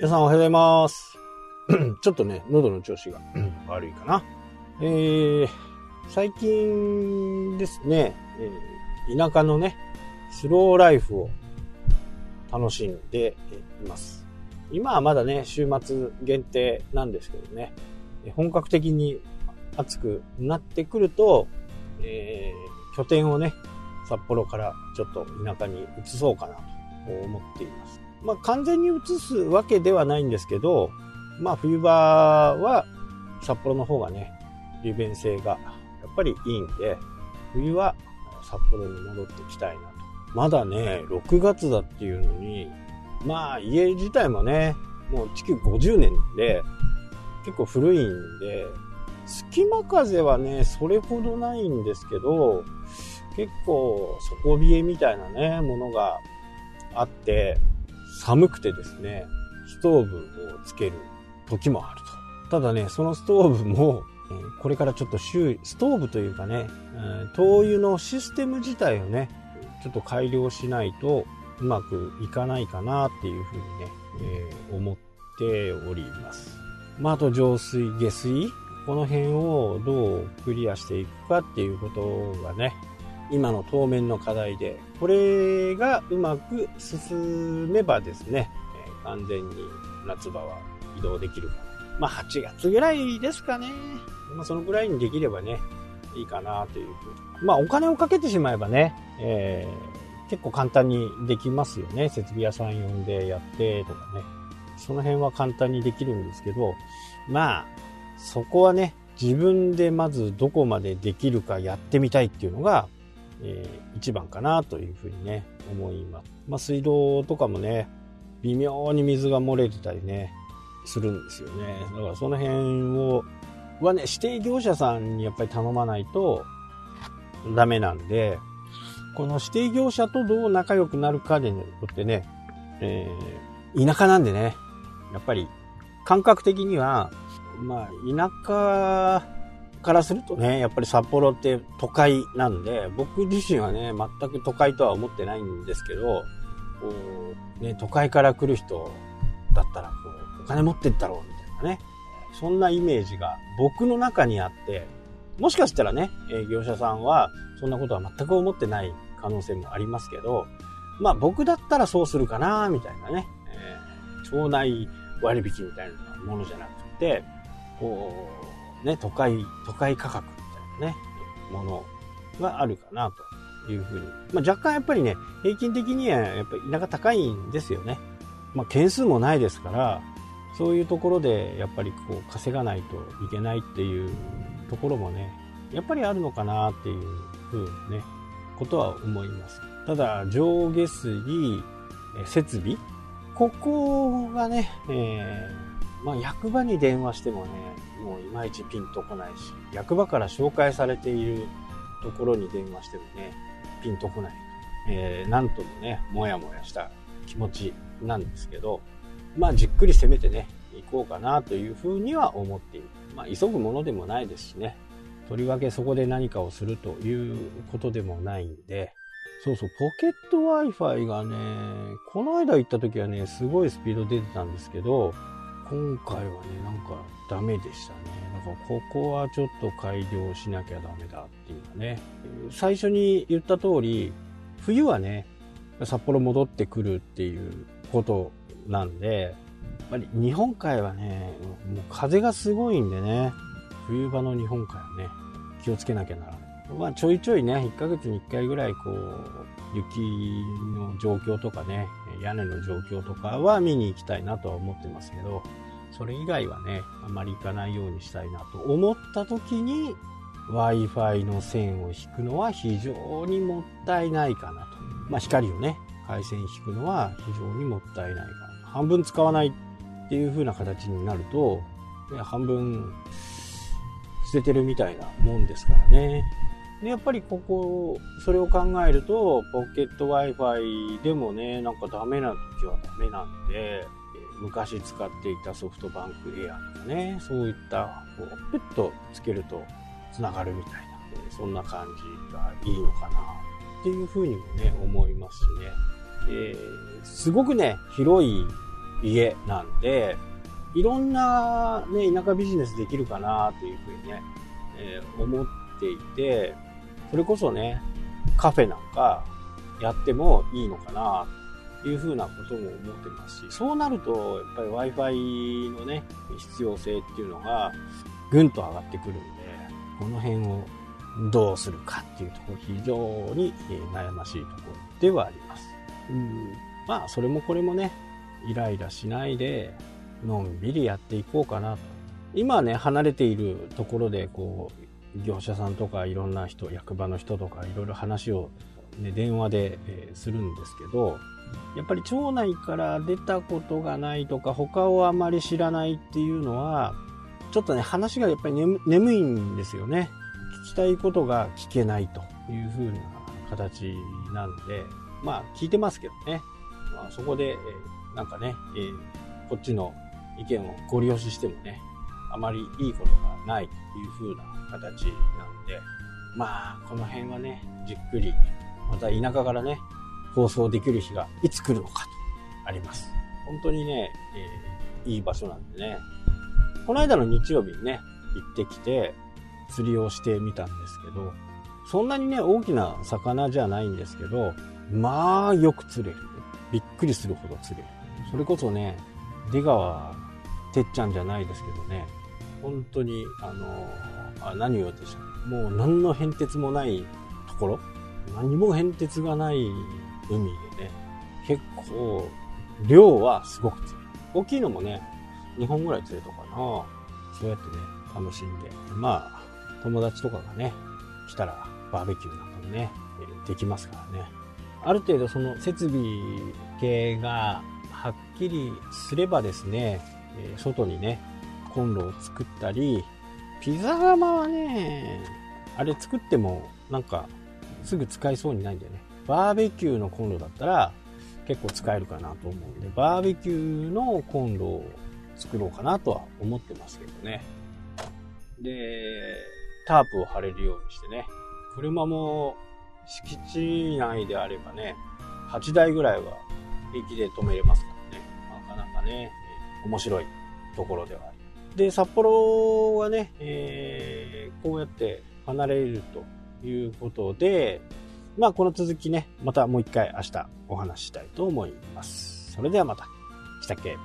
皆さんおはようございます。ちょっとね、喉の調子が 悪いかな。えー、最近ですね、えー田舎のね、スローライフを楽しんでいます。今はまだね、週末限定なんですけどね、本格的に暑くなってくると、えー拠点をね、札幌からちょっと田舎に移そうかなと思っています。まあ完全に移すわけではないんですけど、まあ冬場は札幌の方がね、利便性がやっぱりいいんで、冬は札幌に戻ってきたいなと。まだね、6月だっていうのに、まあ家自体もね、もう築50年で、結構古いんで、隙間風はね、それほどないんですけど、結構底冷えみたいなね、ものがあって、寒くてですね、ストーブをつける時もあると。ただね、そのストーブも、これからちょっと修理、ストーブというかね、灯油のシステム自体をね、ちょっと改良しないとうまくいかないかなっていうふうにね、えー思っております。まあ、あと浄水、下水、この辺をどうクリアしていくかっていうことがね、今の当面の課題で、これがうまく進めばですね、え完全に夏場は移動できるかな。まあ8月ぐらいですかね。まあそのぐらいにできればね、いいかなというふうに。まあお金をかけてしまえばね、えー結構簡単にできますよね。設備屋さん呼んでやってとかね。その辺は簡単にできるんですけど、まあ、そこはね、自分でまずどこまでできるかやってみたいっていうのが、えー一番かなというふうにね、思います。まあ、水道とかもね、微妙に水が漏れてたりね、するんですよね。だからその辺を、はね、指定業者さんにやっぱり頼まないとダメなんで、この指定業者とどう仲良くなるかでよってね、えー田舎なんでね、やっぱり感覚的には、まあ、田舎からするとね、やっぱり札幌って都会なんで、僕自身はね、全く都会とは思ってないんですけど、こう、ね、都会から来る人だったら、こう、お金持ってったろう、みたいなね。そんなイメージが僕の中にあって、もしかしたらね、え業者さんはそんなことは全く思ってない可能性もありますけど、まあ僕だったらそうするかな、みたいなね、えー町内割引みたいなものじゃなくて、こう、ね、都会、都会価格みたいなね、ものがあるかな、というふうに。まあ若干やっぱりね、平均的にはやっぱり田舎高いんですよね。まあ件数もないですから、そういうところでやっぱりこう稼がないといけないっていうところもね、やっぱりあるのかなっていうふうにね、ことは思います。ただ、上下水、設備、ここがね、えーまあ役場に電話してもね、もういまいちピンとこないし、役場から紹介されているところに電話してもね、ピンとこない。えーなんともね、もやもやした気持ちなんですけど、まあじっくり攻めてね、行こうかなというふうには思っている。まあ急ぐものでもないですしね。とりわけそこで何かをするということでもないんで、そうそう、ポケット Wi-Fi がね、この間行った時はね、すごいスピード出てたんですけど、今回はね、なんかダメでしたね。だからここはちょっと改良しなきゃダメだっていうかね。最初に言った通り、冬はね、札幌戻ってくるっていうことなんで、やっぱり日本海はね、もう風がすごいんでね、冬場の日本海はね、気をつけなきゃならない。まあちょいちょいね、1ヶ月に1回ぐらいこう、雪の状況とかね、屋根の状況とかは見に行きたいなとは思ってますけど、それ以外はね、あまり行かないようにしたいなと思った時に、Wi-Fi の線を引くのは非常にもったいないかなと。まあ光をね、回線引くのは非常にもったいないかな。半分使わないっていう風な形になると、半分捨ててるみたいなもんですからね。で、やっぱりここ、それを考えると、ポケット Wi-Fi でもね、なんかダメな時はダメなんで、昔使っていたソフトバンクエアとかね、そういった、こう、ペッとつけると繋がるみたいな、そんな感じがいいのかな、っていうふうにもね、思いますしね。えーすごくね、広い家なんで、いろんなね、田舎ビジネスできるかなっていうふうにね、えー、思っていて、それこそね、カフェなんかやってもいいのかなというふうなことも思ってますし、そうなると、やっぱり Wi-Fi のね、必要性っていうのがぐんと上がってくるんで、この辺をどうするかっていうところ、非常に悩ましいところではあります。うんまあ、それもこれもね、イライラしないで、のんびりやっていこうかなと。今ね、離れているところで、こう、業者さんとかいろんな人、役場の人とかいろいろ話を、ね、電話で、え、するんですけど、やっぱり町内から出たことがないとか、他をあまり知らないっていうのは、ちょっとね、話がやっぱり眠いんですよね。聞きたいことが聞けないという風な形なんで、まあ聞いてますけどね。まあ、そこで、え、なんかね、え、こっちの意見をご利用ししてもね、あまりいいことがないという風な形なので、まあ、この辺はね、じっくり、また田舎からね、放送できる日がいつ来るのかとあります。本当にね、えー、いい場所なんでね。この間の日曜日にね、行ってきて、釣りをしてみたんですけど、そんなにね、大きな魚じゃないんですけど、まあ、よく釣れる。びっくりするほど釣れる。それこそね、出川てっちゃんじゃないですけどね、本当に、あの、あ何を言おうとしたもう何の変哲もないところ、何も変哲がない海でね、結構、量はすごく強い。大きいのもね、2本ぐらい釣れたかな。そうやってね、楽しんで。まあ、友達とかがね、来たらバーベキューなんかもね、できますからね。ある程度その設備系がはっきりすればですね、外にね、コンロを作ったり、ピザ窯はね、あれ作ってもなんかすぐ使いそうにないんだよね。バーベキューのコンロだったら結構使えるかなと思うんで、バーベキューのコンロを作ろうかなとは思ってますけどね。で、タープを張れるようにしてね、車も敷地内であればね、8台ぐらいは平気で止めれますからね。なかなかね、面白いところではありで、札幌はね、えー、こうやって離れるということで、まあこの続きね、またもう一回明日お話ししたいと思います。それではまた。したっけ？